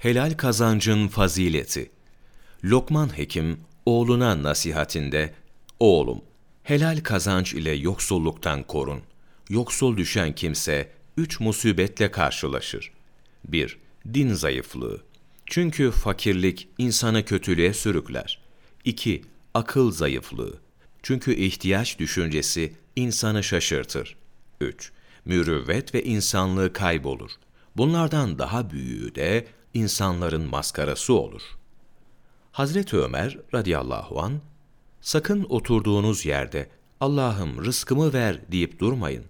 Helal kazancın fazileti. Lokman Hekim oğluna nasihatinde, Oğlum, helal kazanç ile yoksulluktan korun. Yoksul düşen kimse üç musibetle karşılaşır. 1. Din zayıflığı. Çünkü fakirlik insanı kötülüğe sürükler. 2. Akıl zayıflığı. Çünkü ihtiyaç düşüncesi insanı şaşırtır. 3. Mürüvvet ve insanlığı kaybolur. Bunlardan daha büyüğü de insanların maskarası olur. Hazreti Ömer radıyallahu an sakın oturduğunuz yerde Allah'ım rızkımı ver deyip durmayın.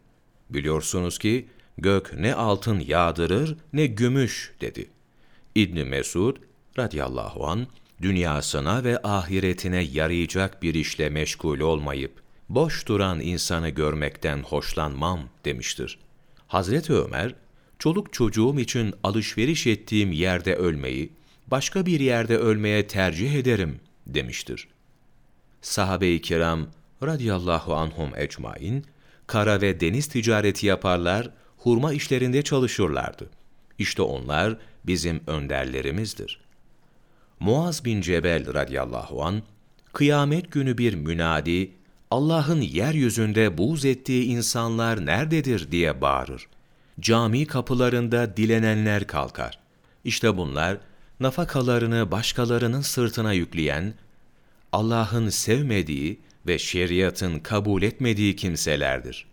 Biliyorsunuz ki gök ne altın yağdırır ne gümüş dedi. İbn Mesud radıyallahu an dünyasına ve ahiretine yarayacak bir işle meşgul olmayıp boş duran insanı görmekten hoşlanmam demiştir. Hazreti Ömer çoluk çocuğum için alışveriş ettiğim yerde ölmeyi, başka bir yerde ölmeye tercih ederim demiştir. Sahabe-i kiram radıyallahu anhum ecmain, kara ve deniz ticareti yaparlar, hurma işlerinde çalışırlardı. İşte onlar bizim önderlerimizdir. Muaz bin Cebel radıyallahu an kıyamet günü bir münadi, Allah'ın yeryüzünde buğz ettiği insanlar nerededir diye bağırır cami kapılarında dilenenler kalkar. İşte bunlar, nafakalarını başkalarının sırtına yükleyen, Allah'ın sevmediği ve şeriatın kabul etmediği kimselerdir.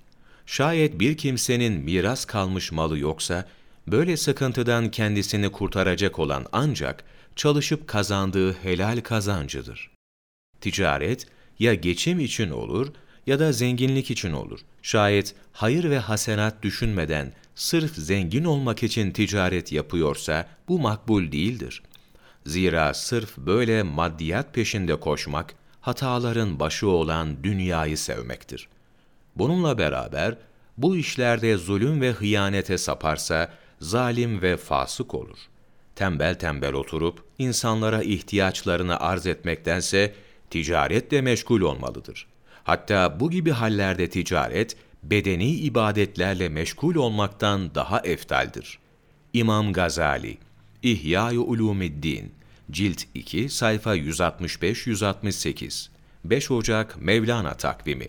Şayet bir kimsenin miras kalmış malı yoksa, böyle sıkıntıdan kendisini kurtaracak olan ancak çalışıp kazandığı helal kazancıdır. Ticaret ya geçim için olur ya da zenginlik için olur. Şayet hayır ve hasenat düşünmeden sırf zengin olmak için ticaret yapıyorsa bu makbul değildir. Zira sırf böyle maddiyat peşinde koşmak, hataların başı olan dünyayı sevmektir. Bununla beraber bu işlerde zulüm ve hıyanete saparsa zalim ve fasık olur. Tembel tembel oturup insanlara ihtiyaçlarını arz etmektense ticaretle meşgul olmalıdır. Hatta bu gibi hallerde ticaret bedeni ibadetlerle meşgul olmaktan daha eftaldir. İmam Gazali, İhya-i Ulumiddin, Cilt 2, sayfa 165-168, 5 Ocak Mevlana takvimi